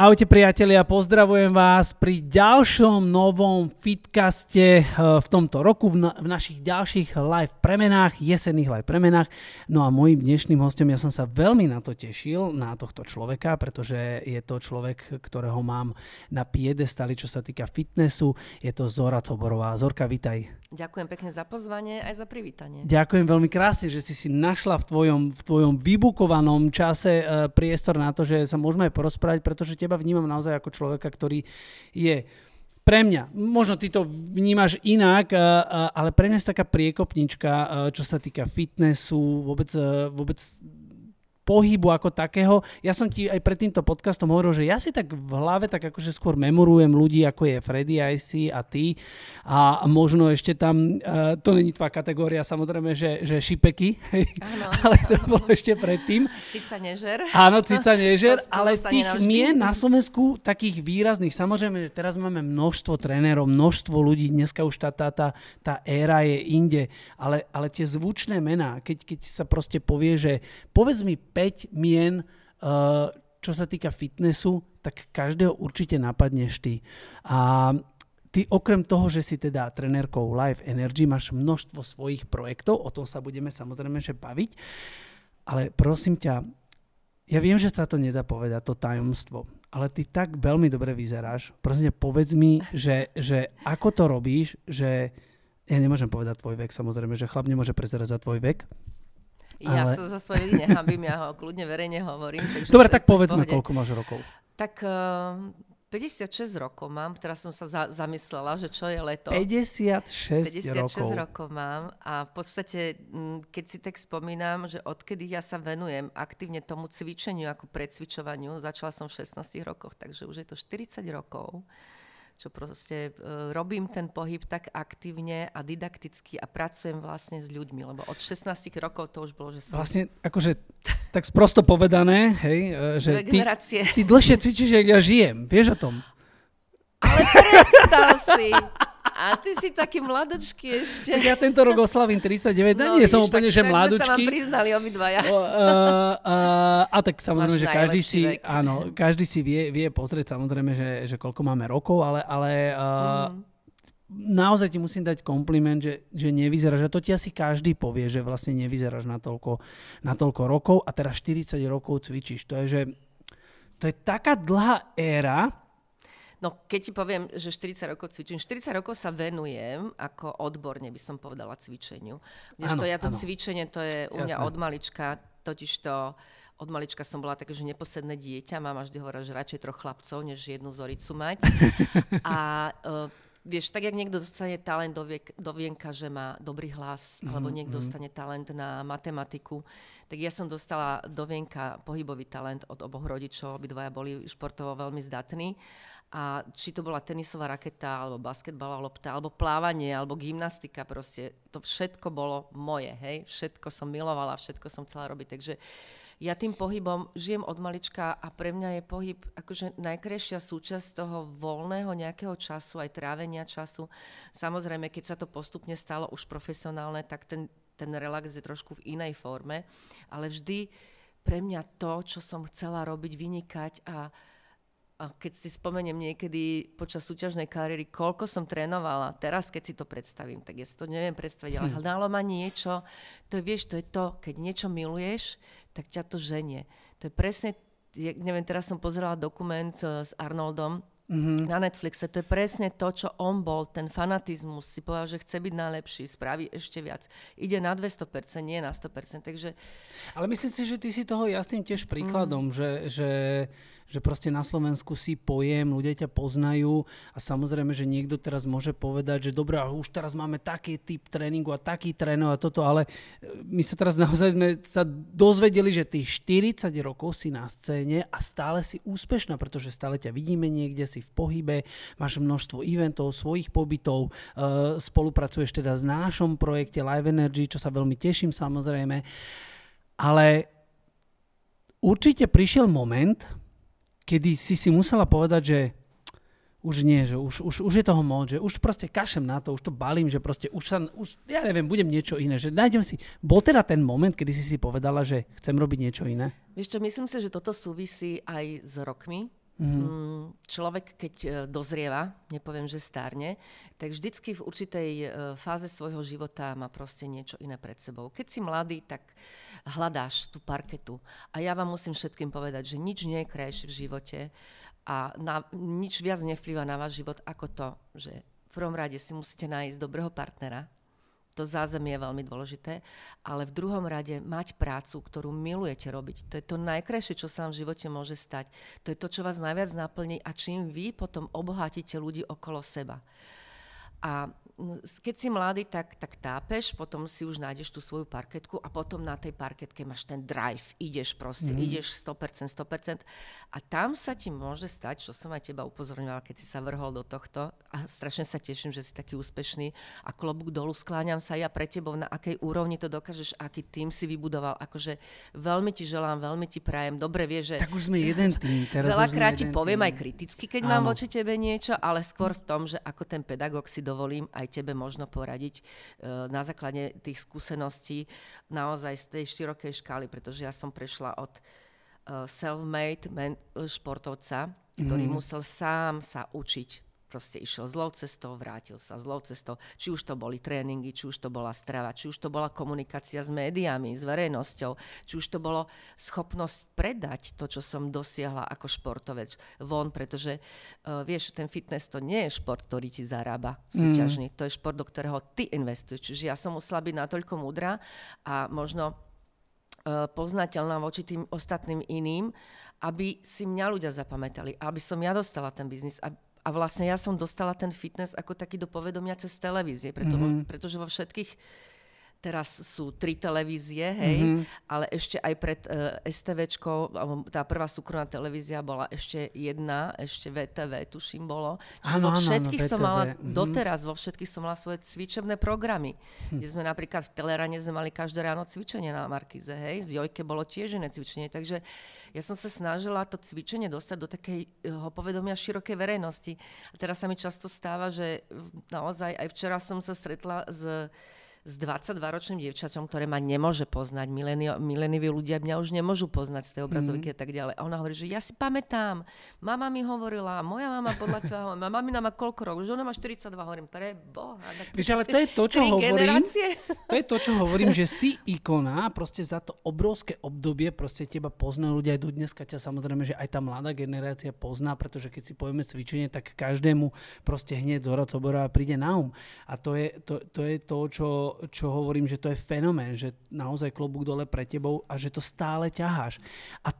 Ahojte priatelia, pozdravujem vás pri ďalšom novom fitcaste eh, v tomto roku, v, na, v našich ďalších live premenách, jesenných live premenách. No a môjim dnešným hostom, ja som sa veľmi na to tešil, na tohto človeka, pretože je to človek, ktorého mám na piedestali, čo sa týka fitnessu. Je to Zora Coborová. Zorka, vitaj. Ďakujem pekne za pozvanie aj za privítanie. Ďakujem veľmi krásne, že si si našla v tvojom, v tvojom vybukovanom čase uh, priestor na to, že sa môžeme aj porozprávať, pretože teba vnímam naozaj ako človeka, ktorý je pre mňa, možno ty to vnímaš inak, ale pre mňa je taká priekopnička, čo sa týka fitnessu, vôbec, vôbec pohybu ako takého. Ja som ti aj pred týmto podcastom hovoril, že ja si tak v hlave tak akože skôr memorujem ľudí, ako je Freddy IC a ty a možno ešte tam, uh, to není tvoja kategória, samozrejme, že, že šipeky, Áno, ale to bolo ešte predtým. Cica nežer. Áno, cica nežer, To- to ale tých navždy. mien na Slovensku takých výrazných, samozrejme, že teraz máme množstvo trénerov, množstvo ľudí, dneska už tá, tá, tá, tá éra je inde, ale, ale tie zvučné mená, keď, keď sa proste povie, že povedz mi 5 mien, uh, čo sa týka fitnessu, tak každého určite napadneš ty. A ty okrem toho, že si teda trenérkou Life Energy, máš množstvo svojich projektov, o tom sa budeme samozrejme že baviť, ale prosím ťa, ja viem, že sa to nedá povedať, to tajomstvo, ale ty tak veľmi dobre vyzeráš. Prosím ťa, povedz mi, že, že ako to robíš, že ja nemôžem povedať tvoj vek, samozrejme, že chlap nemôže prezerať za tvoj vek. Ja Ale- sa za svoje vek nehambím, ja ho kľudne verejne hovorím. Takže Dobre, tak povedzme, pohode. koľko máš rokov. Tak uh, 56 rokov mám, teraz som sa za, zamyslela, že čo je leto. 56, 56 rokov. rokov mám a v podstate, mm, keď si tak spomínam, že odkedy ja sa venujem aktívne tomu cvičeniu ako precvičovaniu, začala som v 16 rokoch, takže už je to 40 rokov, čo proste e, robím ten pohyb tak aktívne a didakticky a pracujem vlastne s ľuďmi, lebo od 16 rokov to už bolo, že som Vlastne, akože, tak sprosto povedané, hej, e, že ty, ty dlhšie cvičíš, jak ja žijem. Vieš o tom? Predstav si. A ty si taký mladočky ešte. Ja tento rok oslavím 39, no, nie som úplne, tak, že tak sme sa vám priznali obidvaja. Uh, uh, a tak samozrejme, Máš že každý si, vek. áno, každý si vie, vie pozrieť samozrejme, že, že koľko máme rokov, ale, ale uh, Mhm. naozaj ti musím dať kompliment, že, že nevyzeráš, a to ti asi každý povie, že vlastne nevyzeráš na toľko, na toľko rokov a teraz 40 rokov cvičíš. To je, že to je taká dlhá éra, No, keď ti poviem, že 40 rokov cvičím, 40 rokov sa venujem ako odborne, by som povedala, cvičeniu. Kdežto ja to áno. cvičenie, to je u mňa Jasné. od malička, totiž to od malička som bola také, že neposedné dieťa. Mama vždy hovorila, že radšej troch chlapcov, než jednu zoricu mať. A uh, vieš, tak jak niekto dostane talent do, viek, do vienka, že má dobrý hlas, alebo niekto dostane talent na matematiku, tak ja som dostala do vienka pohybový talent od oboch rodičov, obidvaja boli športovo veľmi zdatní. A či to bola tenisová raketa, alebo basketbalová lopta, alebo plávanie, alebo gymnastika, proste to všetko bolo moje, hej. Všetko som milovala, všetko som chcela robiť. Takže ja tým pohybom žijem od malička a pre mňa je pohyb akože najkrajšia súčasť toho voľného nejakého času, aj trávenia času. Samozrejme, keď sa to postupne stalo už profesionálne, tak ten, ten relax je trošku v inej forme, ale vždy pre mňa to, čo som chcela robiť, vynikať a a keď si spomeniem niekedy počas súťažnej kariéry, koľko som trénovala, teraz keď si to predstavím, tak ja si to neviem predstaviť, ale hľadalo ma niečo, to je, vieš, to je to, keď niečo miluješ, tak ťa to ženie. To je presne, ja neviem, teraz som pozerala dokument eh, s Arnoldom, na Netflixe. To je presne to, čo on bol, ten fanatizmus. Si povedal, že chce byť najlepší, spraví ešte viac. Ide na 200%, nie na 100%. Takže Ale myslím si, že ty si toho jasným tiež príkladom, že, že, že proste na Slovensku si pojem, ľudia ťa poznajú a samozrejme, že niekto teraz môže povedať, že dobré, ale už teraz máme taký typ tréningu a taký trénov a toto, ale e, my sa teraz naozaj sme sa dozvedeli, že ty 40 rokov si na scéne a stále si úspešná, pretože stále ťa vidíme niekde, si v pohybe, máš množstvo eventov, svojich pobytov, e, spolupracuješ teda na našom projekte Live Energy, čo sa veľmi teším samozrejme. Ale určite prišiel moment, kedy si si musela povedať, že už nie, že už, už, už je toho moc, že už proste kašem na to, už to balím, že proste už sa, už, ja neviem, budem niečo iné, že nájdem si, bol teda ten moment, kedy si si povedala, že chcem robiť niečo iné? vieš čo, myslím si, že toto súvisí aj s rokmi, Mm. Človek, keď e, dozrieva, nepoviem, že stárne, tak vždycky v určitej e, fáze svojho života má proste niečo iné pred sebou. Keď si mladý, tak hľadáš tú parketu. A ja vám musím všetkým povedať, že nič nie je krajšie v živote a na, nič viac nevplýva na váš život ako to, že v prvom rade si musíte nájsť dobrého partnera, to zázemie je veľmi dôležité, ale v druhom rade mať prácu, ktorú milujete robiť. To je to najkrajšie, čo sa vám v živote môže stať. To je to, čo vás najviac naplní a čím vy potom obohatíte ľudí okolo seba. A keď si mladý, tak, tak tápeš, potom si už nájdeš tú svoju parketku a potom na tej parketke máš ten drive, ideš proste, mm. ideš 100%, 100% a tam sa ti môže stať, čo som aj teba upozorňovala, keď si sa vrhol do tohto a strašne sa teším, že si taký úspešný a klobúk dolu skláňam sa ja pre tebou, na akej úrovni to dokážeš, aký tým si vybudoval, akože veľmi ti želám, veľmi ti prajem, dobre vieš, že... Tak už sme jeden tým, teraz Veľakrát ti poviem tým. aj kriticky, keď Áno. mám voči tebe niečo, ale skôr v tom, že ako ten pedagóg si dovolím aj tebe možno poradiť e, na základe tých skúseností naozaj z tej širokej škály, pretože ja som prešla od e, self-made športovca, ktorý mm. musel sám sa učiť proste išiel zlou cestou, vrátil sa zlou cestou. Či už to boli tréningy, či už to bola strava, či už to bola komunikácia s médiami, s verejnosťou, či už to bolo schopnosť predať to, čo som dosiahla ako športovec von, pretože uh, vieš, ten fitness to nie je šport, ktorý ti zarába súťažný, mm. to je šport, do ktorého ty investuješ. Čiže ja som musela byť natoľko múdra a možno uh, poznateľná voči tým ostatným iným, aby si mňa ľudia zapamätali, aby som ja dostala ten biznis, aby a vlastne ja som dostala ten fitness ako taký do povedomia cez televízie, preto, mm-hmm. pretože vo všetkých teraz sú tri televízie, hej, mm-hmm. ale ešte aj pred uh, e, STVčkou, tá prvá súkromná televízia bola ešte jedna, ešte VTV, tuším, bolo. Čiže ano, vo všetkých ano, som mala, mm-hmm. doteraz vo všetkých som mala svoje cvičebné programy, hm. kde sme napríklad v Telerane sme mali každé ráno cvičenie na Markize, hej, v Jojke bolo tiež iné cvičenie, takže ja som sa snažila to cvičenie dostať do takého povedomia širokej verejnosti. A teraz sa mi často stáva, že naozaj aj včera som sa stretla s s 22-ročným dievčaťom, ktoré ma nemôže poznať. Mileniví ľudia mňa už nemôžu poznať z tej obrazovky mm. a tak ďalej. A ona hovorí, že ja si pamätám, mama mi hovorila, moja mama podľa tvojho, mama má koľko rokov, že ona má 42, hovorím, pre boha. Víš, ale to je to, čo hovorím. To je to, čo hovorím, že si ikona, proste za to obrovské obdobie, proste teba poznajú ľudia aj do dneska ťa samozrejme, že aj tá mladá generácia pozná, pretože keď si povieme cvičenie, tak každému proste hneď z hora príde na um. A to je to, to, je to čo čo hovorím, že to je fenomén, že naozaj klobúk dole pre tebou a že to stále ťaháš. A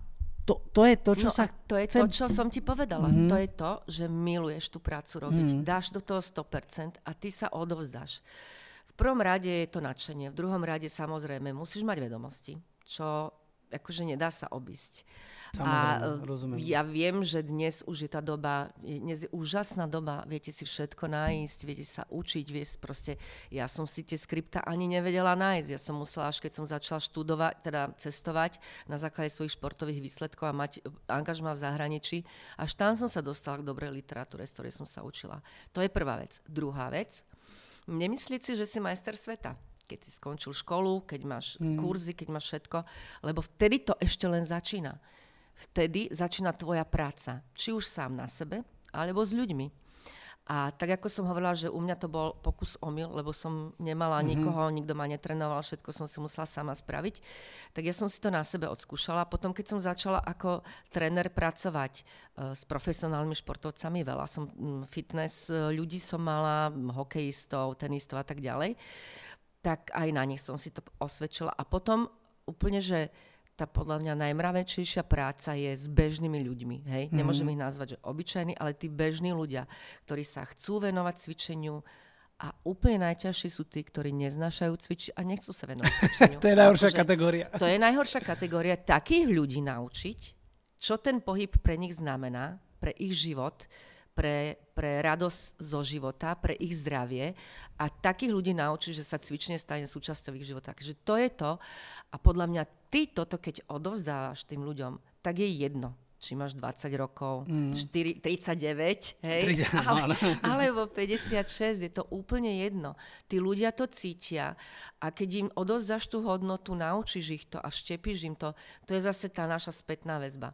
to, to je to, čo no sa... to je chcem... to, čo som ti povedala. Mm-hmm. To je to, že miluješ tú prácu robiť. Mm-hmm. Dáš do toho 100% a ty sa odovzdáš. V prvom rade je to nadšenie, v druhom rade samozrejme musíš mať vedomosti, čo akože nedá sa obísť. Samozrejme, a rozumiem. ja viem, že dnes už je tá doba, dnes je úžasná doba, viete si všetko nájsť, viete sa učiť, vieš, proste, ja som si tie skripta ani nevedela nájsť, ja som musela, až keď som začala študovať, teda cestovať na základe svojich športových výsledkov a mať angažma v zahraničí, až tam som sa dostala k dobrej literatúre, z ktorej som sa učila. To je prvá vec. Druhá vec, nemyslieť si, že si majster sveta keď si skončil školu, keď máš mm. kurzy, keď máš všetko, lebo vtedy to ešte len začína vtedy začína tvoja práca. Či už sám na sebe, alebo s ľuďmi. A tak ako som hovorila, že u mňa to bol pokus omyl, lebo som nemala mm-hmm. nikoho, nikto ma netrenoval, všetko som si musela sama spraviť, tak ja som si to na sebe odskúšala. Potom, keď som začala ako tréner pracovať uh, s profesionálnymi športovcami, veľa som um, fitness uh, ľudí som mala, hokejistov, tenistov a tak ďalej, tak aj na nich som si to osvedčila. A potom úplne, že tá podľa mňa najmravenčejšia práca je s bežnými ľuďmi. Hej? Mm-hmm. Nemôžem ich nazvať, že obyčajní, ale tí bežní ľudia, ktorí sa chcú venovať cvičeniu a úplne najťažší sú tí, ktorí neznášajú cvičiť a nechcú sa venovať cvičeniu. to je najhoršia akože, kategória. To je najhoršia kategória. Takých ľudí naučiť, čo ten pohyb pre nich znamená, pre ich život, pre, pre radosť zo života, pre ich zdravie a takých ľudí naučiť, že sa cvičenie stane súčasťou ich života. Takže to je to a podľa mňa ty toto, keď odovzdávaš tým ľuďom, tak je jedno, či máš 20 rokov, mm. 4, 39, hej, 30, ale, alebo 56, je to úplne jedno. Tí ľudia to cítia a keď im odovzdáš tú hodnotu, naučíš ich to a vštepíš im to, to je zase tá naša spätná väzba.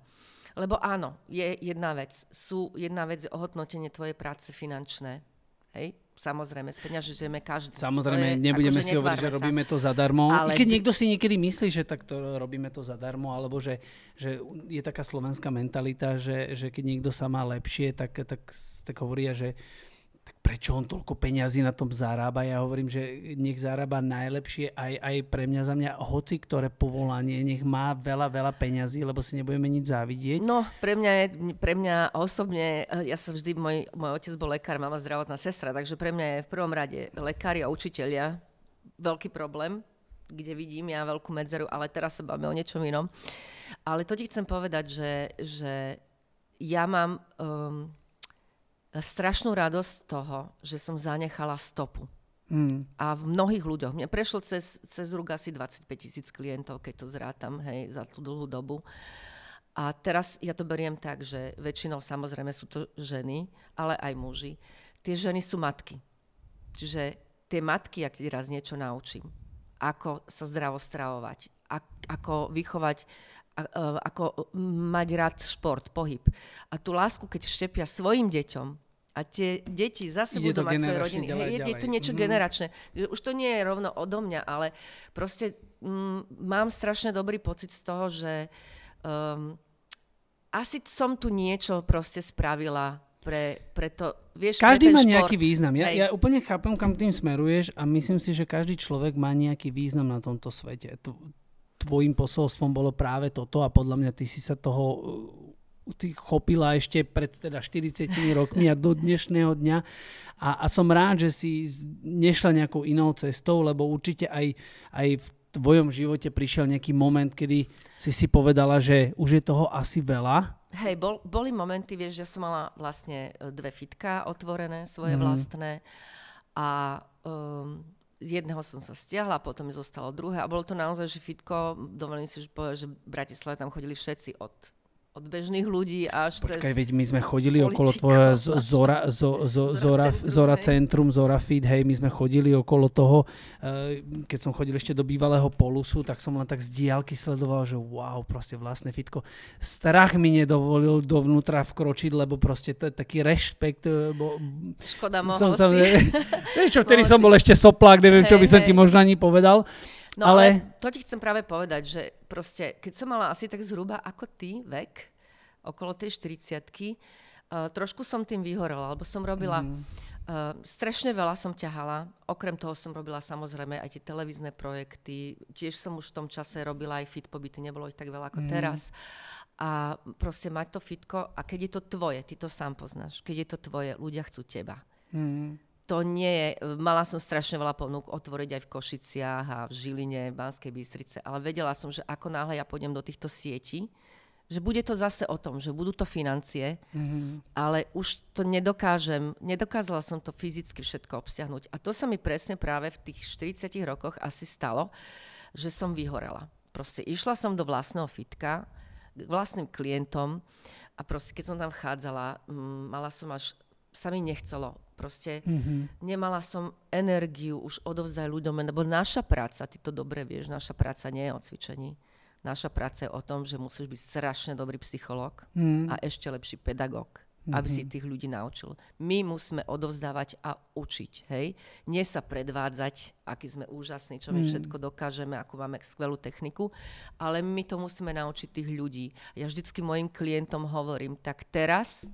Lebo áno, je jedna vec. Sú jedna vec je ohodnotenie tvojej práce finančné. Hej? Samozrejme, speňažujeme každý. Samozrejme, nebudeme akože si hovoriť, že robíme to zadarmo. Ale... I keď niekto si niekedy myslí, že takto robíme to zadarmo, alebo že, že je taká slovenská mentalita, že, že keď niekto sa má lepšie, tak, tak, tak hovoria, že tak prečo on toľko peňazí na tom zarába? Ja hovorím, že nech zarába najlepšie aj, aj pre mňa za mňa, hoci ktoré povolanie, nech má veľa, veľa peňazí, lebo si nebudeme nič závidieť. No, pre mňa, je, pre mňa osobne, eh, ja som vždy, môj, môj otec bol lekár, mama zdravotná sestra, takže pre mňa je v prvom rade lekári a učiteľia veľký problém, kde vidím ja veľkú medzeru, ale teraz sa bavíme o niečom inom. Ale to ti chcem povedať, že, že ja mám... Um, strašnú radosť toho, že som zanechala stopu. Mm. A v mnohých ľuďoch. Mne prešlo cez, cez rúk asi 25 tisíc klientov, keď to zrátam, hej, za tú dlhú dobu. A teraz ja to beriem tak, že väčšinou samozrejme sú to ženy, ale aj muži. Tie ženy sú matky. Čiže tie matky, ak ti raz niečo naučím, ako sa zdravo stravovať, ako vychovať ako mať rád šport, pohyb. A tú lásku, keď vštepia svojim deťom, a tie deti zase budú mať svoje rodiny. Ďalej, Hej, je, ďalej. je to niečo mm. generačné. Už to nie je rovno odo mňa, ale proste mm, mám strašne dobrý pocit z toho, že um, asi som tu niečo proste spravila pre, pre to, vieš, Každý pre má šport. nejaký význam. Ja, ja úplne chápem, kam tým smeruješ a myslím si, že každý človek má nejaký význam na tomto svete. Tvojim posolstvom bolo práve toto a podľa mňa ty si sa toho ty chopila ešte pred teda 40 rokmi a do dnešného dňa. A, a som rád, že si nešla nejakou inou cestou, lebo určite aj, aj v tvojom živote prišiel nejaký moment, kedy si si povedala, že už je toho asi veľa. Hej, bol, boli momenty, vieš, že som mala vlastne e, dve fitka otvorené, svoje mm. vlastné. A um, z jedného som sa stiahla, potom mi zostalo druhé. A bolo to naozaj, že fitko, dovolím si že povedať, že v Bratislave tam chodili všetci od od bežných ľudí až Počkaj, cez... veď my sme chodili okolo tvoje Zora, zo, zo, Zora, Zora, Centrum, Zora Feed, hej, my sme chodili okolo toho, eh, keď som chodil ešte do bývalého Polusu, tak som len tak z diálky sledoval, že wow, proste vlastné fitko. Strach mi nedovolil dovnútra vkročiť, lebo proste to je taký rešpekt. Eh, bo, Škoda, mohol som, si. Vieš čo, vtedy som bol ešte soplák, neviem, čo by som ti možno ani povedal. No ale... ale to ti chcem práve povedať, že proste, keď som mala asi tak zhruba ako ty vek, okolo tej 40 uh, trošku som tým vyhorela, lebo som robila... Mm. Uh, strašne veľa som ťahala, okrem toho som robila samozrejme aj tie televízne projekty, tiež som už v tom čase robila aj fit pobyty, nebolo ich tak veľa ako mm. teraz. A proste mať to fitko, a keď je to tvoje, ty to sám poznáš, keď je to tvoje, ľudia chcú teba. Mm to nie je, mala som strašne veľa ponúk otvoriť aj v Košiciach a v Žiline, v Banskej Bystrice, ale vedela som, že ako náhle ja pôjdem do týchto sietí, že bude to zase o tom, že budú to financie, mm-hmm. ale už to nedokážem, nedokázala som to fyzicky všetko obsiahnuť. A to sa mi presne práve v tých 40 rokoch asi stalo, že som vyhorela. Proste išla som do vlastného fitka, vlastným klientom a proste keď som tam vchádzala, mala som až, sa mi nechcelo Proste mm-hmm. nemala som energiu už odovzdať ľuďom, lebo naša práca, ty to dobre vieš, naša práca nie je o cvičení. Naša práca je o tom, že musíš byť strašne dobrý psychológ mm. a ešte lepší pedagóg, mm-hmm. aby si tých ľudí naučil. My musíme odovzdávať a učiť, hej? Nie sa predvádzať, aký sme úžasní, čo my mm. všetko dokážeme, akú máme skvelú techniku, ale my to musíme naučiť tých ľudí. Ja vždycky mojim klientom hovorím, tak teraz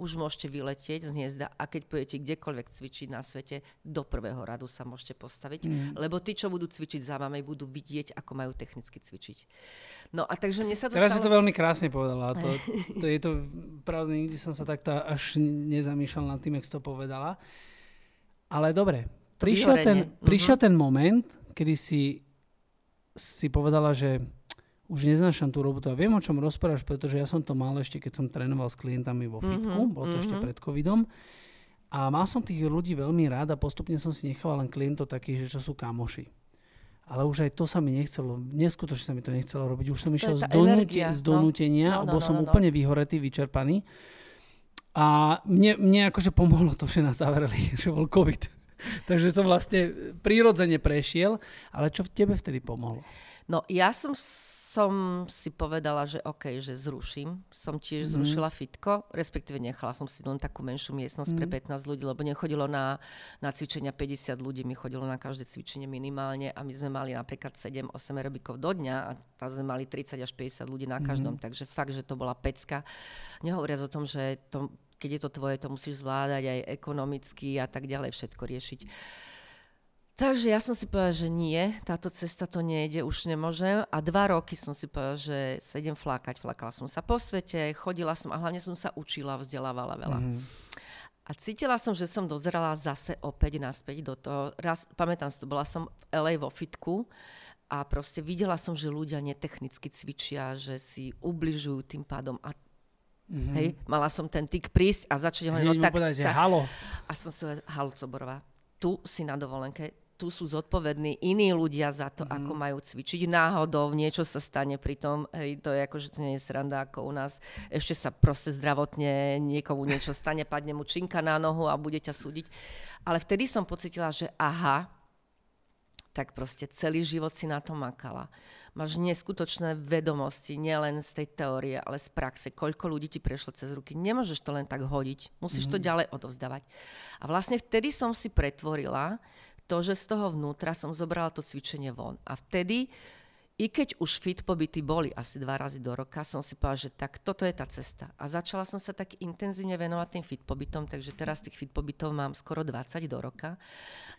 už môžete vyletieť z hniezda a keď pôjdete kdekoľvek cvičiť na svete, do prvého radu sa môžete postaviť, mm. lebo tí, čo budú cvičiť za vami, budú vidieť, ako majú technicky cvičiť. No a takže mne sa to Teraz stalo... si to veľmi krásne povedala. To, to je to, pravda, nikdy som sa takto až nezamýšľal nad tým, jak to povedala. Ale dobre, prišiel ten, prišiel mm-hmm. ten moment, kedy si si povedala, že už neznášam tú robotu a viem, o čom rozprávaš, pretože ja som to mal ešte, keď som trénoval s klientami vo fitku, mm-hmm, bolo to mm-hmm. ešte pred covidom. A mal som tých ľudí veľmi rád a postupne som si nechal len klientov takých, že čo sú kamoši. Ale už aj to sa mi nechcelo, neskutočne sa mi to nechcelo robiť. Už som išiel z, donúte, z donútenia no, no, no, bol no, som no, no. úplne vyhoretý, vyčerpaný. A mne, mne akože pomohlo to, že nás zavreli, že bol COVID. Takže som vlastne prírodzene prešiel, ale čo v tebe vtedy pomohlo? No ja som som si povedala, že OK, že zruším. Som tiež mm-hmm. zrušila fitko, respektíve nechala som si len takú menšiu miestnosť mm-hmm. pre 15 mhm. ľudí, lebo nechodilo na, na cvičenia 50 ľudí, mi chodilo na každé cvičenie minimálne a my sme mali napríklad 7-8 aerobikov do dňa a tam sme mali 30 až 50 ľudí na každom, mm-hmm. takže fakt, že to bola pecka. Nehovoriac o tom, že to, keď je to tvoje, to musíš zvládať aj ekonomicky a tak ďalej, všetko riešiť. Takže ja som si povedala, že nie, táto cesta to nejde, už nemôžem. A dva roky som si povedala, že sa idem flákať. Flákala som sa po svete, chodila som a hlavne som sa učila, vzdelávala veľa. Mm. A cítila som, že som dozerala zase opäť naspäť do toho. Raz, pamätám si to, bola som v LA vo fitku a proste videla som, že ľudia netechnicky cvičia, že si ubližujú tým pádom a Mm-hmm. Hej, mala som ten tik prísť a začať hovoriť, no tak, povedať, tak. halo. A som si halo Coborová, tu si na dovolenke, tu sú zodpovední iní ľudia za to, mm. ako majú cvičiť. Náhodou niečo sa stane pri tom, hej, to je ako, že to nie je sranda ako u nás. Ešte sa proste zdravotne niekomu niečo stane, padne mu činka na nohu a bude ťa súdiť. Ale vtedy som pocitila, že aha, tak proste celý život si na to makala. Máš neskutočné vedomosti, nielen z tej teórie, ale z praxe. Koľko ľudí ti prešlo cez ruky. Nemôžeš to len tak hodiť. Musíš mm-hmm. to mhm. ďalej odovzdávať. A vlastne vtedy som si pretvorila to, že z toho vnútra som zobrala to cvičenie von. A vtedy, i keď už fit pobyty boli asi dva razy do roka, som si povedala, že tak toto je tá cesta. A začala som sa tak intenzívne venovať tým fit pobytom, takže teraz tých fit pobytov mám skoro 20 do roka.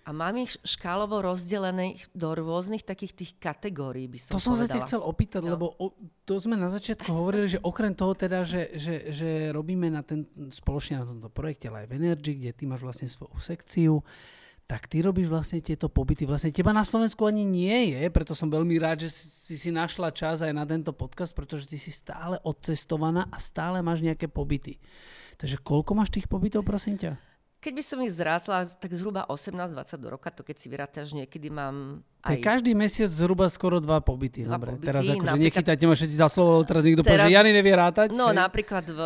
A mám ich škálovo rozdelené do rôznych takých tých kategórií, by som To som povedala. sa chcel opýtať, no. lebo o, to sme na začiatku hovorili, že okrem toho teda, že, že, že robíme na ten, spoločne na tomto projekte Live Energy, kde ty máš vlastne svoju sekciu, tak ty robíš vlastne tieto pobyty. Vlastne teba na Slovensku ani nie je, preto som veľmi rád, že si si našla čas aj na tento podcast, pretože ty si stále odcestovaná a stále máš nejaké pobyty. Takže koľko máš tých pobytov, prosím ťa? Keď by som ich zrátla, tak zhruba 18-20 do roka, to keď si vyrátaš, niekedy mám aj... To je každý mesiac zhruba skoro dva pobyty. Dva Dobre, pobyty, teraz akože nechytajte ma všetci za slovo, teraz niekto teraz... povie, že Jany nevie rátať. No hej? napríklad v,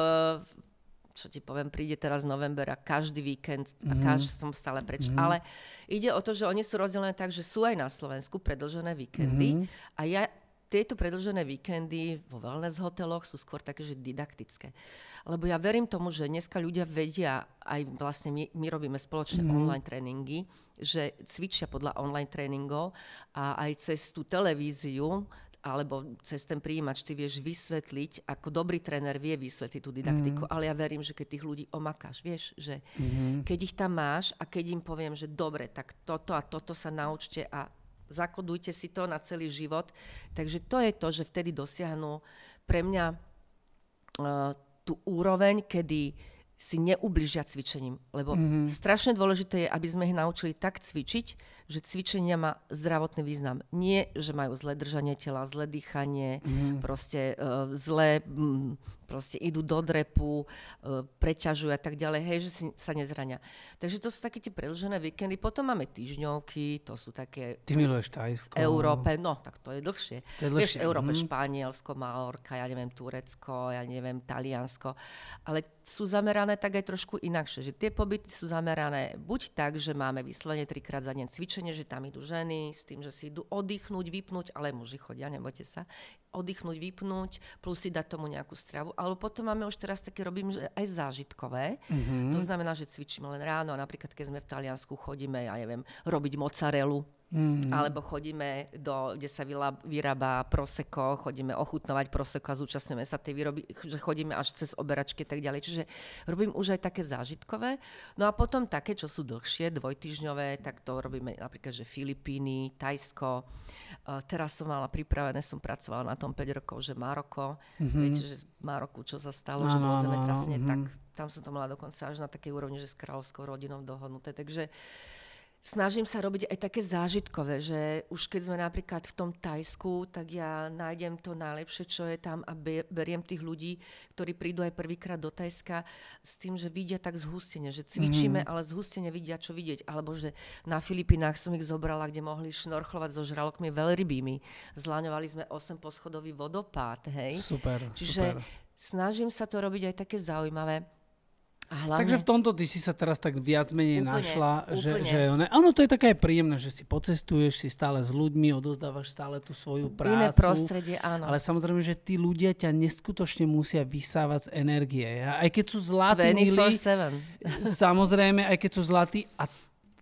čo ti poviem, príde teraz november a každý víkend a mm. každý som stále preč. Mm. Ale ide o to, že oni sú rozdelené tak, že sú aj na Slovensku predlžené víkendy mm. a ja tieto predlžené víkendy vo wellness hoteloch sú skôr také, že didaktické. Lebo ja verím tomu, že dneska ľudia vedia, aj vlastne my, my robíme spoločne mm. online tréningy, že cvičia podľa online tréningov a aj cez tú televíziu alebo cez ten príjimač ty vieš vysvetliť, ako dobrý tréner vie vysvetliť tú didaktiku, mm. ale ja verím, že keď tých ľudí omakáš, vieš, že mm. keď ich tam máš a keď im poviem, že dobre, tak toto a toto sa naučte a zakodujte si to na celý život. Takže to je to, že vtedy dosiahnu pre mňa uh, tú úroveň, kedy si neubližia cvičením. Lebo mm-hmm. strašne dôležité je, aby sme ich naučili tak cvičiť, že cvičenia má zdravotný význam. Nie, že majú zlé držanie tela, zlé dýchanie, mm-hmm. proste uh, zlé, m, proste idú do drepu, uh, preťažujú a tak ďalej, hej, že si sa nezrania. Takže to sú také tie predlžené víkendy. Potom máme týždňovky, to sú také... Ty miluješ Tajsko. Európe, no, tak to je dlhšie. To je dlhšie. Vieš, Európe, mm-hmm. Španielsko, Malorka, ja neviem, Turecko, ja neviem, Taliansko. Ale sú zamerané tak aj trošku inakšie, že tie pobyty sú zamerané buď tak, že máme vyslovene trikrát za deň cvičenie, že tam idú ženy s tým, že si idú oddychnúť, vypnúť, ale muži chodia, nebojte sa, oddychnúť, vypnúť, plus si dať tomu nejakú stravu. Ale potom máme už teraz také, robím že aj zážitkové. Mm-hmm. To znamená, že cvičíme len ráno a napríklad keď sme v Taliansku, chodíme, ja neviem, robiť mozzarelu, Mm. Alebo chodíme do, kde sa vyrába proseko, chodíme ochutnovať proseko a zúčastňujeme sa tej výroby, že chodíme až cez oberačky a tak ďalej. Čiže robím už aj také zážitkové. No a potom také, čo sú dlhšie, dvojtyžňové, tak to robíme napríklad, že Filipíny, Tajsko. Uh, teraz som mala pripravené, som pracovala na tom 5 rokov, že Maroko. Mm-hmm. Viete, že Maroku, čo sa stalo, no, že bolo zemetrasenie, no, tak tam som to mala dokonca až na takej úrovni, že s kráľovskou rodinou dohodnuté. Takže uh, snažím sa robiť aj také zážitkové, že už keď sme napríklad v tom Tajsku, tak ja nájdem to najlepšie, čo je tam a beriem tých ľudí, ktorí prídu aj prvýkrát do Tajska s tým, že vidia tak zhustene, že cvičíme, mm-hmm. ale zhustene vidia, čo vidieť. Alebo že na Filipinách som ich zobrala, kde mohli šnorchlovať so žralokmi veľrybými. Zláňovali sme 8 poschodový vodopád, hej. Super, Čiže super. snažím sa to robiť aj také zaujímavé hlavne, Takže v tomto ty si sa teraz tak viac menej Úplne, našla, že, úplne. že one, áno, to je také aj príjemné, že si pocestuješ, si stále s ľuďmi, odozdávaš stále tú svoju prácu. iné prostredie, áno. Ale samozrejme, že tí ľudia ťa neskutočne musia vysávať z energie. Aj keď sú zlatí, milí, 24-7. samozrejme, aj keď sú zlatí. A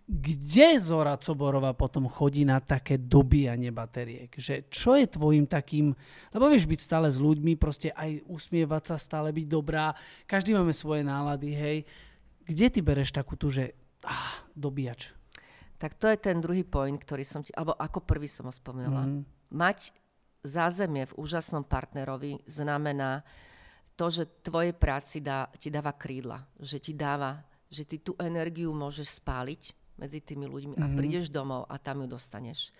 kde Zora Coborová potom chodí na také dobíjanie batériek? Že čo je tvojim takým... Lebo vieš byť stále s ľuďmi, proste aj usmievať sa, stále byť dobrá. Každý máme svoje nálady, hej. Kde ty bereš takú tu, že ah, dobíjač? Tak to je ten druhý point, ktorý som ti, alebo ako prvý som ho spomenula. Mhm. Mať zázemie v úžasnom partnerovi znamená to, že tvoje práci dá, ti dáva krídla, že ti dáva, že ty tú energiu môžeš spáliť medzi tými ľuďmi a prídeš domov a tam ju dostaneš.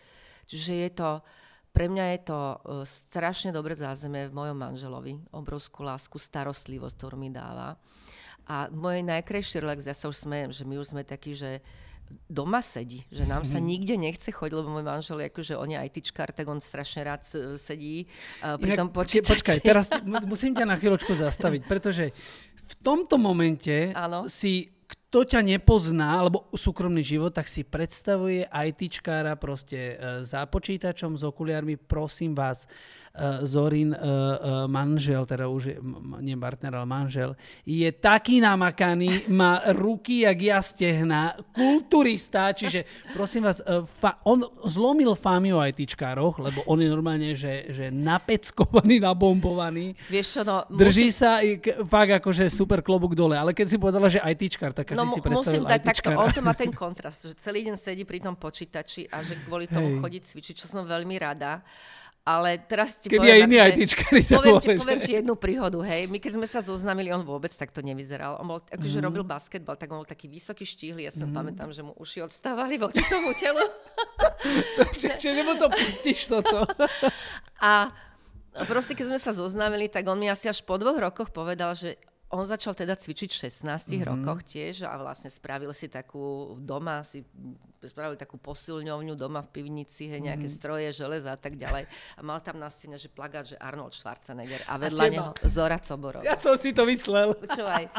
Čiže je to, pre mňa je to uh, strašne dobré zázemie v mojom manželovi, obrovskú lásku, starostlivosť, ktorú mi dáva. A môj najkrajší relax, ja sa už smejem, že my už sme takí, že doma sedí, že nám sa nikde nechce chodiť, lebo môj manžel, akože on je ITčkár, tak on strašne rád e, sedí uh, pri tom ke- počítači. počkaj, teraz musím ťa na chvíľočku zastaviť, pretože v tomto momente Áno. si kto ťa nepozná, alebo súkromný život, tak si predstavuje ITčkára proste e, za počítačom s okuliarmi, prosím vás, e, Zorin e, manžel, teda už je, nie partner, ale manžel, je taký namakaný, má ruky jak ja stehna, kulturista, čiže prosím vás, fa- on zlomil fámy o ITčkároch, lebo on je normálne, že, že napeckovaný, nabombovaný. Vieš čo, no, Drží sa i k- fakt akože super klobúk dole, ale keď si povedala, že ITčkár, tak každý No si musím dať takto, on to má ten kontrast, že celý deň sedí pri tom počítači a že kvôli tomu Hej. chodí cvičiť, čo som veľmi rada. Ale teraz ti Keby poviem, aj iní to poviem, ti, poviem ti jednu príhodu, hej. My keď sme sa zoznámili, on vôbec takto nevyzeral. On bol, akože Mhm. robil basketbal, tak on bol taký vysoký, štíhly. Ja sa pamätám, že mu uši odstávali voči tomu telu. Či- Čiže mu to pustíš toto. A proste, keď sme sa zoznámili, tak on mi asi až po dvoch rokoch povedal, že on začal teda cvičiť v 16 Mhm. rokoch tiež a vlastne spravil si takú doma, si spravil takú posilňovňu doma v pivnici, hej, nejaké Mhm. stroje, železa a tak ďalej. A mal tam na stene, že plagát, že Arnold Schwarzenegger a vedľa teba? neho Zora Coborov. Ja som si to myslel. Počúvaj,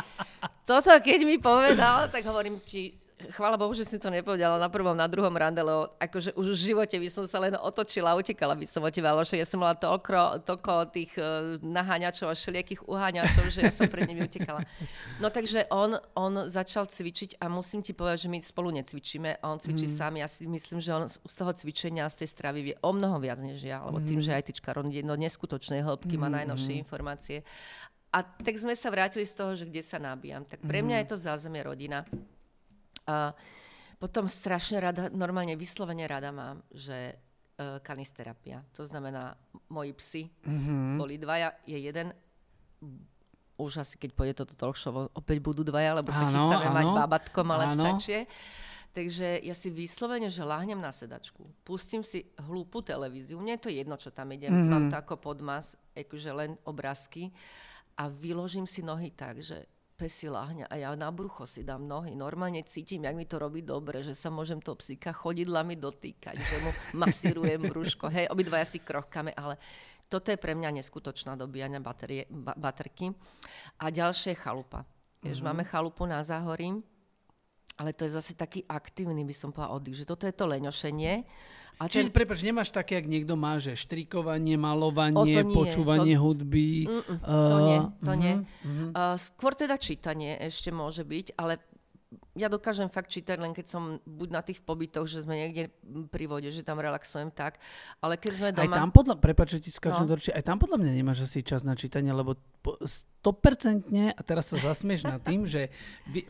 toto keď mi povedal, tak hovorím ti, chvála Bohu, že si to nepovedala na prvom, na druhom rande, lebo akože už v živote by som sa len otočila utekala by som od teba, že ja som mala toľko, toľko tých uh, naháňačov a všelijakých uháňačov, že ja som pred nimi utekala. No takže on, on začal cvičiť a musím ti povedať, že my spolu necvičíme a on cvičí mm. sám. Ja si myslím, že on z toho cvičenia, z tej stravy vie o mnoho viac než ja, lebo tým, že aj tyčka je do neskutočnej hĺbky, má najnovšie informácie. A tak sme sa vrátili z toho, že kde sa nabíjam. Tak pre mňa je to zázemie rodina. A potom strašne rada, normálne vyslovene rada mám, že uh, kanisterapia. To znamená, moji psi mm-hmm. boli dvaja, je jeden, už asi keď pôjde toto talk show, opäť budú dvaja, lebo sa Áno, chystáme mať áno. babatko malé Áno. psačie. Takže ja si vyslovene, že láhnem na sedačku, pustím si hlúpu televíziu, mne je to jedno, čo tam idem, mm-hmm. mám to ako podmas, akože len obrázky a vyložím si nohy tak, že pes si láhne a ja na brucho si dám nohy. Normálne cítim, jak mi to robí dobre, že sa môžem toho psíka chodidlami dotýkať, že mu masírujem brúško. Hej, obidvaja si krochkame, ale toto je pre mňa neskutočná dobíjania baterie, ba, baterky. A ďalšie je chalupa. Mhm. máme chalupu na Záhorí, ale to je zase taký aktívny, by som povedala, oddych, že toto je to leňošenie. A Čiže, ten, prepáč, nemáš také, ak niekto má, že štrikovanie, malovanie, O, to nie, počúvanie to- hudby. Mm-mm, to eh, nie, to mhm, nie. Uh, skôr teda čítanie ešte môže byť, ale ja dokážem fakt čítať, len keď som buď na tých pobytoch, že sme niekde pri vode, že tam relaxujem tak, ale keď sme Aj doma... tam podľa, prepáč, ti skáčem No. aj tam podľa mňa nemáš asi čas na čítanie, lebo po- 100% a teraz sa zasmieš nad tým, že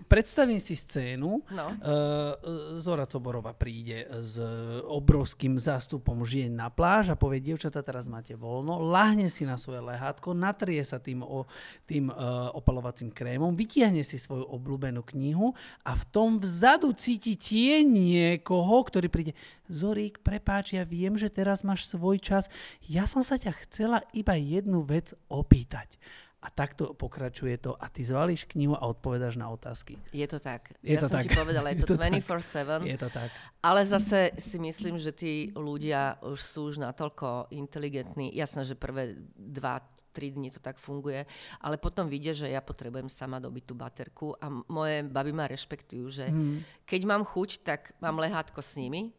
predstavím si scénu, No. uh, Zora Coborová príde s obrovským zástupom žien na pláž a povie, dievčata, teraz máte voľno, lahne si na svoje lehátko, natrie sa tým, o, tým uh, opalovacím krémom, vytiahne si svoju obľúbenú knihu a v tom vzadu cíti tie niekoho, ktorý príde, Zorík, prepáč, ja viem, že teraz máš svoj čas, ja som sa ťa chcela iba jednu vec opýtať. A takto pokračuje to a ty zvalíš knihu a odpovedáš na otázky. Je to tak. Je ja to som tak. ti povedala, je to, Je to tak. 24-7. Je to tak. Ale zase si myslím, že tí ľudia už sú už natoľko inteligentní. Jasné, že prvé dva, tri dni to tak funguje, ale potom vidia, že ja potrebujem sama dobiť tú baterku a moje baby ma rešpektujú, že mm. keď mám chuť, tak mám lehátko s nimi,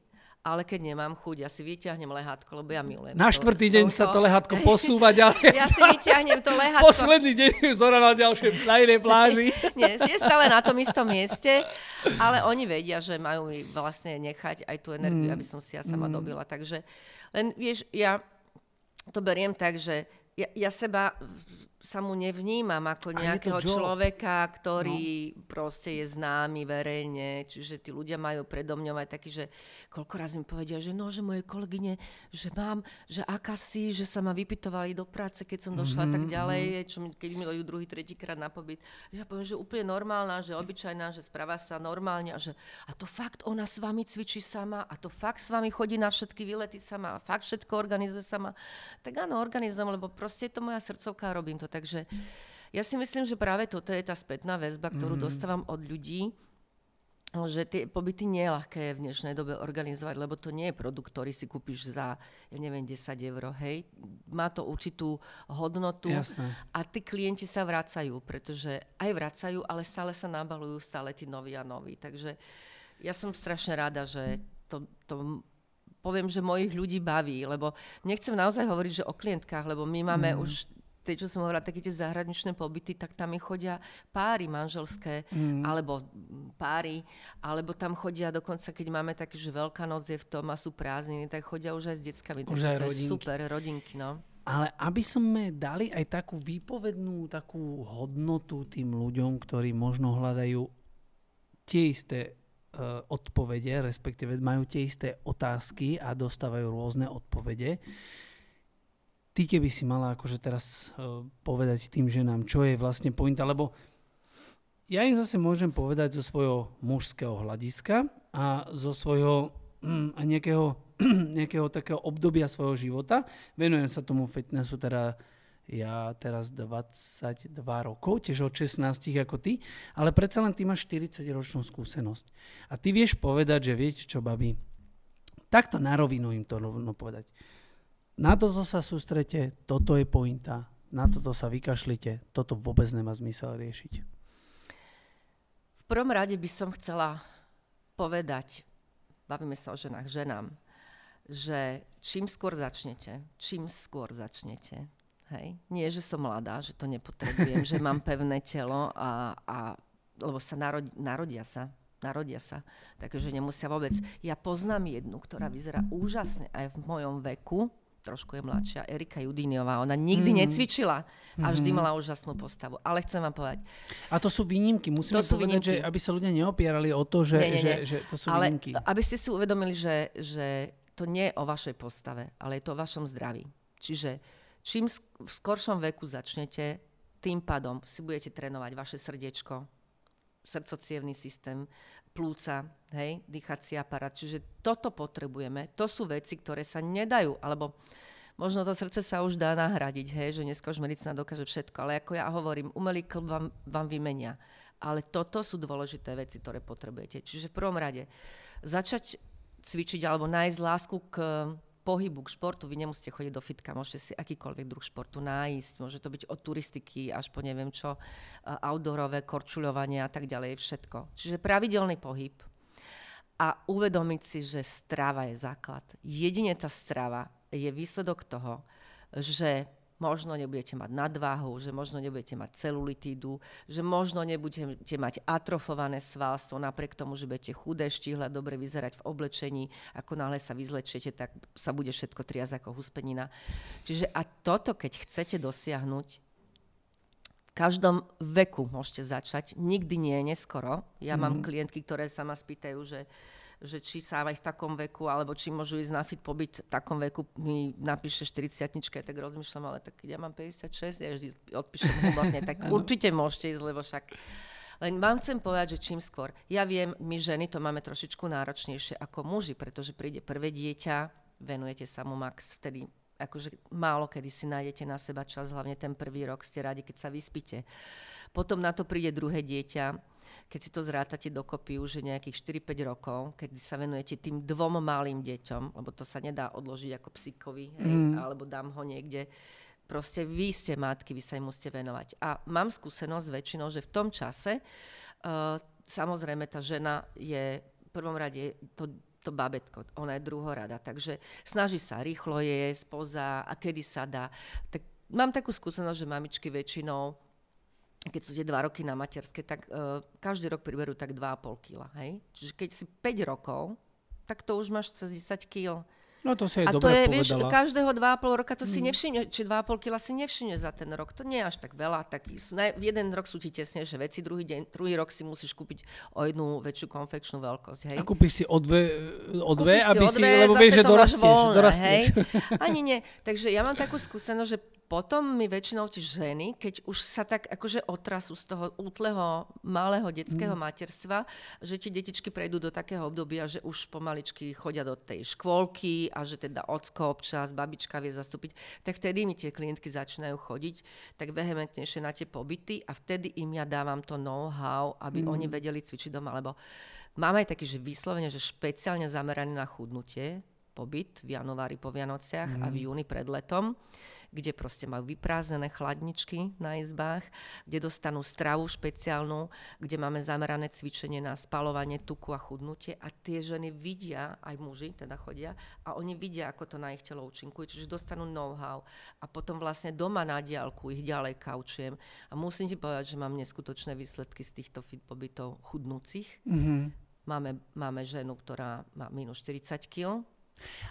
ale keď nemám chuť, ja si vyťahnem lehátko, lebo ja milujem. Na štvrtý deň sa to lehátko posúva ďalej. ja si vyťahnem to lehátko. Posledný deň zora na ďalšej, na inej pláži. Nie, je stále na tom istom mieste, ale oni vedia, že majú mi vlastne nechať aj tú energiu, mm. aby som si ja sama mm. dobila. Takže len vieš, ja to beriem tak, že ja, ja seba sa mu nevnímam ako nejakého človeka, ktorý no. proste je známy verejne, čiže tí ľudia majú predo mňou aj taký, že koľko raz mi povedia, že no, že moje kolegyne, že mám, že aká si, že sa ma vypitovali do práce, keď som došla mm-hmm. tak mhm, ďalej, mhm. čo mi, keď mi dajú druhý, tretíkrát na pobyt. Ja poviem, že úplne normálna, že obyčajná, že správa sa normálne a že a to fakt ona s vami cvičí sama a to fakt s vami chodí na všetky výlety sama a fakt všetko organizuje sama. Tak áno, organizujem, lebo proste je to moja srdcovka a robím to Takže ja si myslím, že práve toto je tá spätná väzba, ktorú mm. dostávam od ľudí, že tie pobyty nie je ľahké v dnešnej dobe organizovať, lebo to nie je produkt, ktorý si kúpiš za, ja neviem, 10 eur, hej. Má to určitú hodnotu Jasne. a tí klienti sa vracajú, pretože aj vracajú, ale stále sa nabalujú stále tí noví a noví. Takže ja som strašne rada, že to, to poviem, že mojich ľudí baví, lebo nechcem naozaj hovoriť, že o klientkách, lebo my máme mm. už tej, čo som hovorila, také tie zahraničné pobyty, tak tam mi chodia páry manželské, mm. alebo páry, alebo tam chodia dokonca, keď máme také, že Veľká noc je v tom a sú prázdniny, tak chodia už aj s deckami. Takže to rodinky. je super, rodinky, no. Ale aby sme dali aj takú výpovednú takú hodnotu tým ľuďom, ktorí možno hľadajú tie isté uh, odpovede, respektíve majú tie isté otázky a dostávajú rôzne odpovede. Ty keby si mala akože teraz uh, povedať tým ženám, čo je vlastne pointa, lebo ja im zase môžem povedať zo svojho mužského hľadiska a zo svojho mm, a nejakého, nejakého takého obdobia svojho života. Venujem sa tomu fitnessu teda ja teraz 22 rokov, tiež od 16 ako ty, ale predsa len ty máš 40 ročnú skúsenosť. A ty vieš povedať, že vieš čo, babi, takto na rovinu im to rovno povedať na toto sa sústrete, toto je pointa, na toto sa vykašlite, toto vôbec nemá zmysel riešiť. V prvom rade by som chcela povedať, bavíme sa o ženách, ženám, že čím skôr začnete, čím skôr začnete, hej, nie, že som mladá, že to nepotrebujem, že mám pevné telo a, a lebo sa narodi, narodia sa, narodia sa, takže nemusia vôbec. Ja poznám jednu, ktorá vyzerá úžasne aj v mojom veku, trošku je mladšia, Erika Judíniová. Ona nikdy mm. necvičila a vždy mm. mala úžasnú postavu. Ale chcem vám povedať. A to sú výnimky. Musíme to sú povedať, výnimky. že aby sa ľudia neopierali o to, že, nie, nie, nie. Že, že to sú ale výnimky. aby ste si uvedomili, že, že to nie je o vašej postave, ale je to o vašom zdraví. Čiže čím v skoršom veku začnete, tým pádom si budete trénovať vaše srdiečko, srdcocievný systém, plúca, hej, dýchací aparát. Čiže toto potrebujeme. To sú veci, ktoré sa nedajú, alebo možno to srdce sa už dá nahradiť, hej, že dneska už medicína dokáže všetko, ale ako ja hovorím, umelý klb vám, vám vymenia. Ale toto sú dôležité veci, ktoré potrebujete. Čiže v prvom rade začať cvičiť alebo nájsť lásku k pohybu, k športu. Vy nemusíte chodiť do fitka, môžete si akýkoľvek druh športu nájsť. Môže to byť od turistiky až po neviem čo, outdoorové, korčuľovanie a tak ďalej, všetko. Čiže pravidelný pohyb a uvedomiť si, že strava je základ. Jedine tá strava je výsledok toho, že možno nebudete mať nadváhu, že možno nebudete mať celulitídu, že možno nebudete mať atrofované svalstvo, napriek tomu, že budete chudé, štíhle, dobre vyzerať v oblečení, ako náhle sa vyzlečiete, tak sa bude všetko triasť ako huspenina. Čiže a toto, keď chcete dosiahnuť, v každom veku môžete začať, nikdy nie je neskoro. Ja mm-hmm. mám mhm. klientky, ktoré sa ma spýtajú, že že či sa aj v takom veku, alebo či môžu ísť na fit pobyt v takom veku, mi napíše 40 tak rozmýšľam, ale tak keď ja mám 56, ja vždy odpíšem humorne, tak určite môžete ísť, lebo však... Len vám chcem povedať, že čím skôr. Ja viem, my ženy to máme trošičku náročnejšie ako muži, pretože príde prvé dieťa, venujete sa mu max, vtedy akože málo kedy si nájdete na seba čas, hlavne ten prvý rok ste radi, keď sa vyspíte. Potom na to príde druhé dieťa, keď si to zrátate dokopy už nejakých 4-5 rokov, keď sa venujete tým dvom malým deťom, lebo to sa nedá odložiť ako psíkovi, hej, mm. alebo dám ho niekde Proste vy ste matky, vy sa im musíte venovať. A mám skúsenosť väčšinou, že v tom čase, uh, samozrejme tá žena je v prvom rade to, to babetko, ona je druhorada, takže snaží sa rýchlo je, spoza a kedy sa dá. Tak mám takú skúsenosť, že mamičky väčšinou keď sú tie dva roky na materské, tak uh, každý rok priberú tak 2,5 kg. Hej? Čiže keď si 5 rokov, tak to už máš cez 10 kg. No to si aj A dobre to je, povedala. vieš, každého 2,5 roka to si nevšimne, či 2,5 kg si nevšimne za ten rok. To nie je až tak veľa. Tak v jeden rok sú ti tesnejšie veci, druhý, deň, druhý rok si musíš kúpiť o jednu väčšiu konfekčnú veľkosť. Hej? A kúpiš si o dve, o dve aby si, dve, lebo vieš, že dorastieš. voľné, dorastieš. Hej? Ani nie. Takže ja mám takú skúsenosť, že potom mi väčšinou tie ženy, keď už sa tak akože otrasú z toho útleho malého detského mm. materstva, že tie detičky prejdú do takého obdobia, že už pomaličky chodia do tej škôlky a že teda ocko občas, babička vie zastúpiť, tak vtedy mi tie klientky začínajú chodiť tak vehementnejšie na tie pobyty a vtedy im ja dávam to know-how, aby mm. oni vedeli cvičiť doma, lebo máme aj taký, že vyslovene, že špeciálne zameraný na chudnutie, pobyt v januári po Vianociach mm. a v júni pred letom kde proste majú vyprázdnené chladničky na izbách, kde dostanú stravu špeciálnu, kde máme zamerané cvičenie na spalovanie tuku a chudnutie a tie ženy vidia, aj muži teda chodia, a oni vidia, ako to na ich telo účinkuje, čiže dostanú know-how a potom vlastne doma na diálku ich ďalej kaučujem. A musím ti povedať, že mám neskutočné výsledky z týchto fit pobytov chudnúcich. Mm-hmm. Máme, máme ženu, ktorá má minus 40 kg,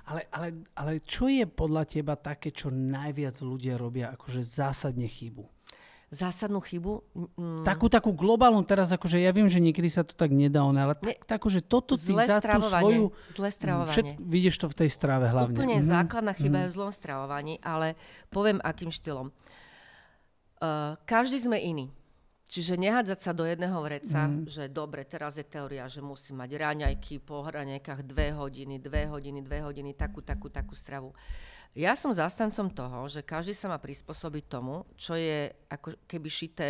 ale, ale, ale čo je podľa teba také, čo najviac ľudia robia akože zásadne chybu? zásadnú chybu. Mm. Takú, takú globálnu teraz, akože ja viem, že niekedy sa to tak nedá, ale tak, tak akože toto ty za tú svoju... Zlé stravovanie. Všet, vidíš to v tej strave hlavne. Úplne mm. základná chyba mm. je v zlom stravovaní, ale poviem akým štýlom. Uh, každý sme iný. Čiže nehádzať sa do jedného vreca, mm. že dobre, teraz je teória, že musí mať raňajky, po raňajkách dve hodiny, dve hodiny, dve hodiny, takú, takú, takú stravu. Ja som zastancom toho, že každý sa má prispôsobiť tomu, čo je ako keby šité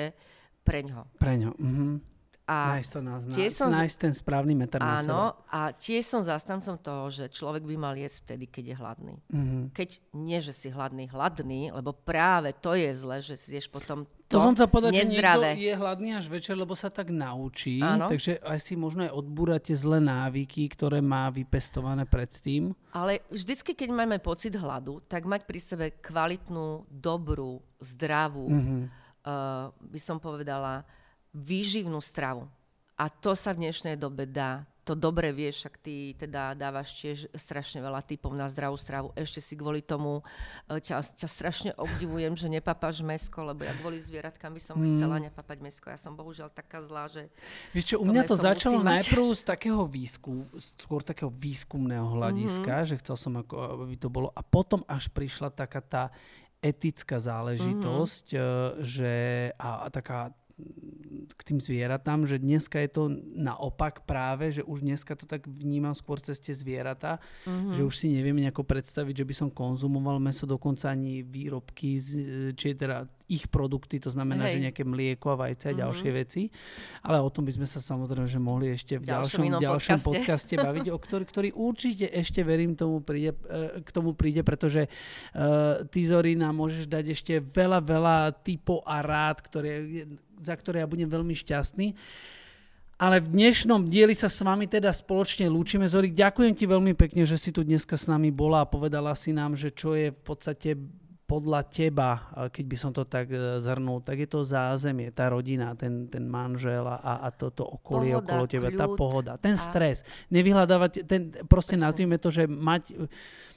preňho. Preňho. Mm-hmm. A nájsť, to na, na, som, nájsť ten správny meter na Áno, a tiež som zastancom toho, že človek by mal jesť vtedy, keď je hladný. Mm-hmm. Keď nie, že si hladný, hladný, lebo práve to je zle, že si ješ potom to, to som sa povedať, nezdravé. že niekto je hladný až večer, lebo sa tak naučí. Áno. Takže aj si možno aj odbúrate zlé návyky, ktoré má vypestované predtým. Ale vždycky, keď máme pocit hladu, tak mať pri sebe kvalitnú, dobrú, zdravú, mm-hmm. uh, by som povedala, výživnú stravu. A to sa v dnešnej dobe dá. To dobre vieš, ak ty teda dávaš tiež strašne veľa typov na zdravú stravu. Ešte si kvôli tomu e, ťa, ťa strašne obdivujem, že nepapáš mesko, lebo ja kvôli zvieratkám by som mm. chcela nepapať mesko. Ja som bohužiaľ taká zlá, že... Vieš čo, u mňa to, to začalo najprv z takého výskum, skôr takého výskumného hľadiska, mm-hmm. že chcel som, ako, aby to bolo. A potom až prišla taká tá etická záležitosť, mm-hmm. že a, a taká k tým zvieratám, že dneska je to naopak práve, že už dneska to tak vnímam skôr cez tie zvieratá, mm-hmm. že už si neviem nejako predstaviť, že by som konzumoval meso, dokonca ani výrobky, z, či teda ich produkty, to znamená, Hej. že nejaké mlieko a vajce a mm-hmm. ďalšie veci. Ale o tom by sme sa samozrejme že mohli ešte v ďalšom, ďalšom, ďalšom podcaste. podcaste baviť, o ktorý, ktorý určite ešte verím tomu príde, e, k tomu príde, pretože uh, ty Zori nám môžeš dať ešte veľa, veľa typov a rád, ktoré, za ktoré ja budem veľmi šťastný. Ale v dnešnom dieli sa s vami teda spoločne lúčime. Zori, ďakujem ti veľmi pekne, že si tu dneska s nami bola a povedala si nám, že čo je v podstate podľa teba, keď by som to tak e, zhrnul, tak je to zázemie, tá rodina, ten, ten manžel a, a toto okolie pohoda, okolo teba, kľud, tá pohoda, ten stres. Nevyhľadávať, ten, proste nazvime to, že mať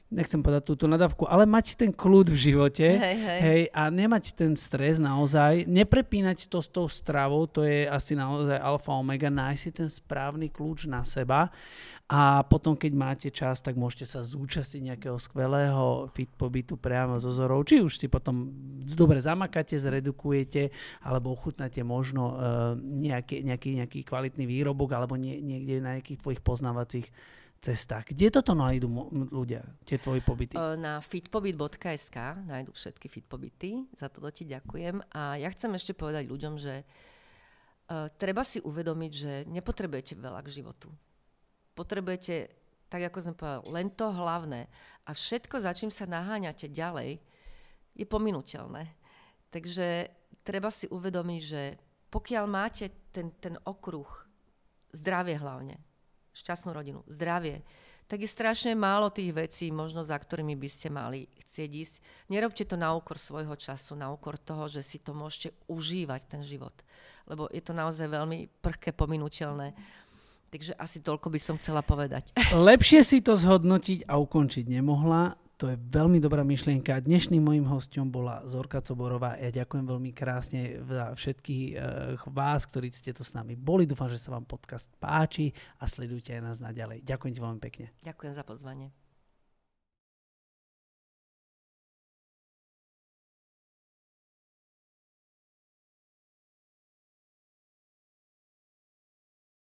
nechcem povedať túto nadávku, ale mať ten kľud v živote hej, hej. Hej, a nemať ten stres naozaj, neprepínať to s tou stravou, to je asi naozaj alfa omega, nájsť si ten správny kľúč na seba a potom, keď máte čas, tak môžete sa zúčastniť nejakého skvelého fit pobytu priamo zo zorov, či už si potom dobre zamakáte, zredukujete, alebo ochutnáte možno uh, nejaký, nejaký, nejaký kvalitný výrobok, alebo nie, niekde na nejakých tvojich poznávacích cestách. Kde toto nájdú ľudia, tie tvoje pobyty? Na fitpobyt.sk nájdú všetky fitpobyty, za to ti ďakujem. A ja chcem ešte povedať ľuďom, že uh, treba si uvedomiť, že nepotrebujete veľa k životu. Potrebujete, tak ako som povedal, len to hlavné. A všetko, za čím sa naháňate ďalej, je pominuteľné. Takže treba si uvedomiť, že pokiaľ máte ten, ten okruh, zdravie hlavne, šťastnú rodinu, zdravie, tak je strašne málo tých vecí, možno za ktorými by ste mali chcieť ísť. Nerobte to na úkor svojho času, na úkor toho, že si to môžete užívať, ten život. Lebo je to naozaj veľmi prché, pominuteľné. Takže asi toľko by som chcela povedať. Lepšie si to zhodnotiť a ukončiť nemohla. To je veľmi dobrá myšlienka. Dnešným mojim hostom bola Zorka Coborová. Ja ďakujem veľmi krásne za všetkých uh, vás, ktorí ste tu s nami boli. Dúfam, že sa vám podcast páči a sledujte aj nás naďalej. Ďakujem ti veľmi pekne. Ďakujem za pozvanie.